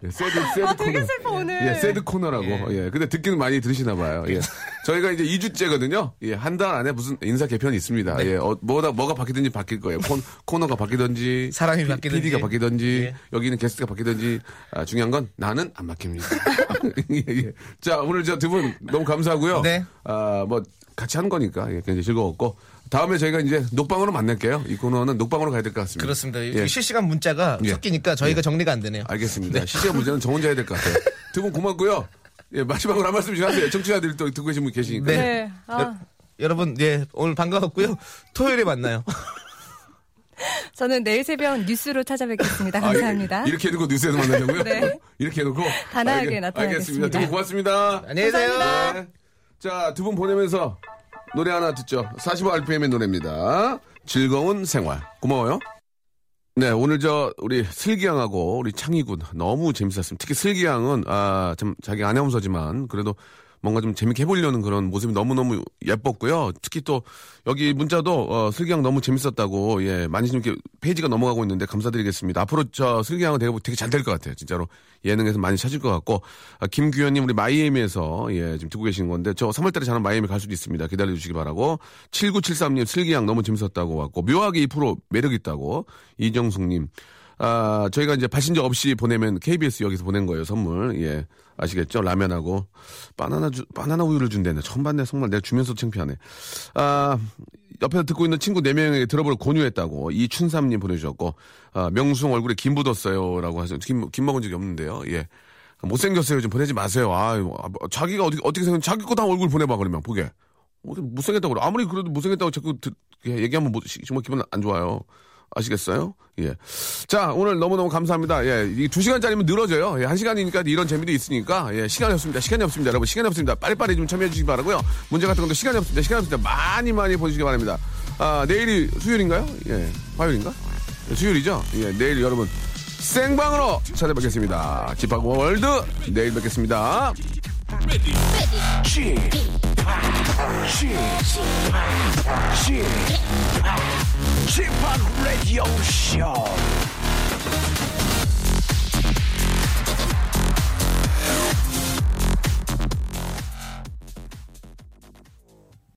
예, 새드, 새드 아, 되게 코너. 슬퍼, 오늘. 예, 새드 코너라고. 예. 근데 듣기는 많이 들으시나 봐요. 예. 저희가 이제 2주째거든요. 예, 한 달 안에 무슨 인사 개편이 있습니다. 네. 예, 어, 뭐다, 뭐가 바뀌든지 바뀔 거예요. 콘, 코너가 바뀌든지. 사람이 피- 바뀌든지. PD가 바뀌든지. 예. 여기는 게스트가 바뀌든지. 아, 중요한 건 나는 안 바뀝니다. 예, 예. 자, 오늘 저 두 분 너무 감사하고요. 네. 아, 뭐, 같이 하는 거니까 예, 굉장히 즐거웠고. 다음에 저희가 이제 녹방으로 만날게요. 이 코너는 녹방으로 가야 될 것 같습니다. 그렇습니다. 예. 실시간 문자가 예. 섞이니까 저희가 정리가 안 되네요. 알겠습니다. 시시한 문제는 저 혼자 해야 될 것 같아요. 두 분 고맙고요. 예, 마지막으로 한 말씀 좀 하세요. 청취자들이 또 듣고 계신 분 계시니까. 네. 네. 아, 여러분, 예, 오늘 반가웠고요. 토요일에 만나요. 저는 내일 새벽 뉴스로 찾아뵙겠습니다. 아, 감사합니다. 이- 이렇게 해놓고 뉴스에서 만나자고요? 네. 이렇게 해놓고. 단아하게 알겠- 나타나겠습니다. 알겠습니다. 두 분 고맙습니다. 안녕히 계세요. 네. 자, 두 분 보내면서 노래 하나 듣죠. 45rpm의 노래입니다. 즐거운 생활. 고마워요. 네, 오늘 저, 우리 슬기양하고 우리 창희군 너무 재밌었습니다. 특히 슬기양은, 아, 참, 자기 아나운서지만 그래도 뭔가 좀 재밌게 해보려는 그런 모습이 너무너무 예뻤고요. 특히 또 여기 문자도 어, 슬기양 너무 재밌었다고 예 많이 좀 이렇게 페이지가 넘어가고 있는데 감사드리겠습니다. 앞으로 저 슬기양은 되게, 되게 잘 될 것 같아요. 진짜로 예능에서 많이 찾을 것 같고 아, 김규현님 우리 마이애미에서 예 지금 듣고 계시는 건데 저 3월달에 저는 마이애미 갈 수도 있습니다. 기다려 주시기 바라고 7973님 슬기양 너무 재밌었다고 왔고 묘하게 2% 매력 있다고 이정숙님 아, 저희가 이제 발신자 없이 보내면 KBS 여기서 보낸 거예요, 선물. 예. 아시겠죠? 라면하고 바나나 주, 바나나 우유를 준대네. 처음 봤네. 정말 내가 주면서 창피하네. 아, 옆에서 듣고 있는 친구 4명에게 들어볼 권유했다고 이춘삼님 보내주셨고, 아, 명수형 얼굴에 김 묻었어요. 라고 하죠. 김, 김 먹은 적이 없는데요. 예. 못생겼어요. 좀 보내지 마세요. 아, 자기가 어떻게, 어떻게 생겼, 자기 거 다 얼굴 보내봐, 그러면, 보게. 어떻게 못생겼다고 그래. 아무리 그래도 못생겼다고 자꾸 듣, 얘기하면 뭐, 정말 기분 안 좋아요. 아시겠어요? 예. 자, 오늘 너무너무 감사합니다. 예. 이 두 시간짜리면 늘어져요. 예. 한 시간이니까 이런 재미도 있으니까. 예. 시간이 없습니다. 시간이 없습니다. 여러분, 시간이 없습니다. 빨리빨리 좀 참여해 주시기 바라고요 문제 같은 것도 시간이 없습니다. 시간이 없습니다. 많이 많이 보내주시기 바랍니다. 아, 내일이 수요일인가요? 예. 화요일인가? 예, 수요일이죠? 예. 내일 여러분, 생방으로 찾아뵙겠습니다. 집합 월드, 내일 뵙겠습니다. 지팍 라디오 쇼